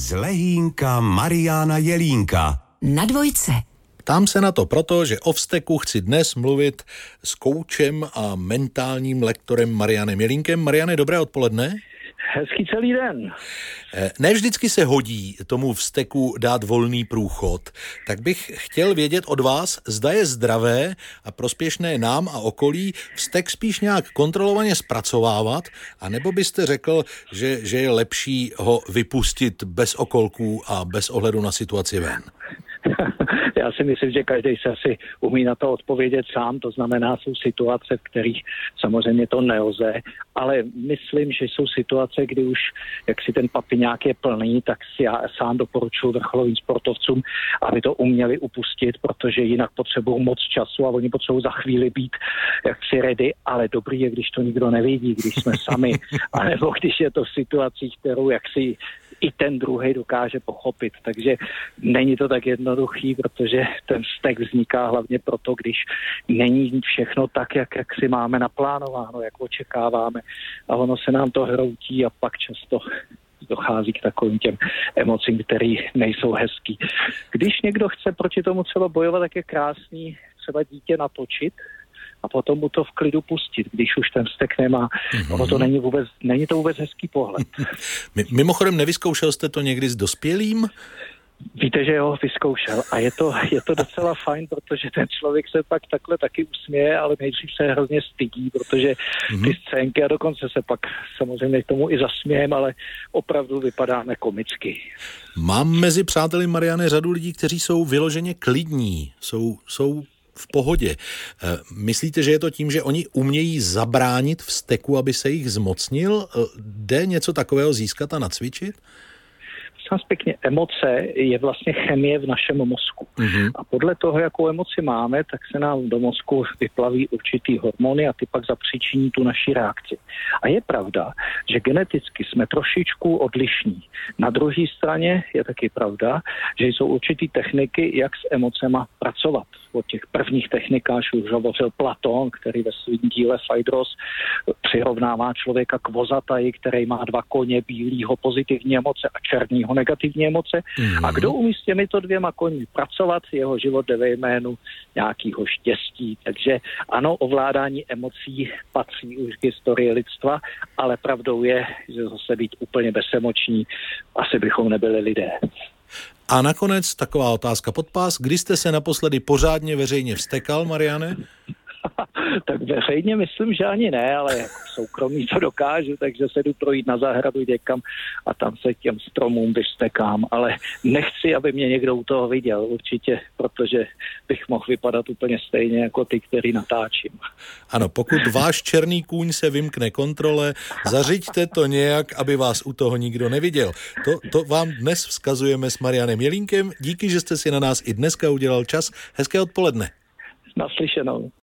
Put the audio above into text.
z Lehínka Mariána Jelínka. Na dvojce. Ptám se na to proto, že o vzteku chci dnes mluvit s koučem a mentálním lektorem Marianem Jelínkem. Mariane, dobré odpoledne. Hezký celý den. Eh, ne vždycky se hodí tomu vzteku dát volný průchod, tak bych chtěl vědět od vás, zda je zdravé a prospěšné nám a okolí vztek spíš nějak kontrolovaně zpracovávat, anebo byste řekl, že, že je lepší ho vypustit bez okolků a bez ohledu na situaci ven? Já si myslím, že každý se asi umí na to odpovědět sám, to znamená, jsou situace, v kterých samozřejmě to nelze, ale myslím, že jsou situace, kdy už jak si ten papiňák je plný, tak si já sám doporučuji vrcholovým sportovcům, aby to uměli upustit, protože jinak potřebují moc času a oni potřebují za chvíli být jaksi ready, ale dobrý je, když to nikdo nevidí, když jsme sami, anebo když je to v situacích, kterou jaksi i ten druhý dokáže pochopit. Takže není to tak jednoduchý, protože ten vztek vzniká hlavně proto, když není všechno tak, jak, jak si máme naplánováno, jak očekáváme. A ono se nám to hroutí a pak často dochází k takovým těm emocím, které nejsou hezký. Když někdo chce proti tomu třeba bojovat, tak je krásný třeba dítě natočit, a potom mu to v klidu pustit, když už ten vztek nemá. Mm-hmm. Ono to není vůbec, není to vůbec hezký pohled. Mimochodem, nevyzkoušel jste to někdy s dospělým? Víte, že jo, vyzkoušel a je to, je to docela fajn, protože ten člověk se pak takhle taky usměje, ale nejdřív se hrozně stydí, protože ty mm-hmm. scénky a dokonce se pak samozřejmě k tomu i zasmějem, ale opravdu vypadáme komicky. Mám mezi přáteli Mariany řadu lidí, kteří jsou vyloženě klidní, jsou, jsou v pohodě. Eh, myslíte, že je to tím, že oni umějí zabránit vzteku, aby se jich zmocnil? Eh, jde něco takového získat a nacvičit? prosím pěkně, emoce je vlastně chemie v našem mozku. Mm-hmm. A podle toho, jakou emoci máme, tak se nám do mozku vyplaví určitý hormony a ty pak zapříčiní tu naši reakci. A je pravda, že geneticky jsme trošičku odlišní. Na druhé straně je taky pravda, že jsou určitý techniky, jak s emocema pracovat. O těch prvních technikách už hovořil Platón, který ve svém díle Phaedros přirovnává člověka k vozataji, který má dva koně, bílýho pozitivní emoce a černýho negativní emoce. Mm-hmm. A kdo umí s těmito dvěma koňmi pracovat, jeho život jde ve jménu nějakého štěstí. Takže ano, ovládání emocí patří už k historii lidstva, ale pravdou je, že zase být úplně bezemoční, asi bychom nebyli lidé. A nakonec taková otázka pod pás. Kdy jste se naposledy pořádně veřejně vstekal, Mariane? Tak veřejně myslím, že ani ne, ale jako soukromí to dokážu, takže se jdu projít na zahradu někam a tam se těm stromům vystekám, ale nechci, aby mě někdo u toho viděl, určitě, protože bych mohl vypadat úplně stejně jako ty, který natáčím. Ano, pokud váš černý kůň se vymkne kontrole, zařiďte to nějak, aby vás u toho nikdo neviděl. To, to vám dnes vzkazujeme s Marianem Jelínkem. Díky, že jste si na nás i dneska udělal čas. Hezké odpoledne. Naslyšenou.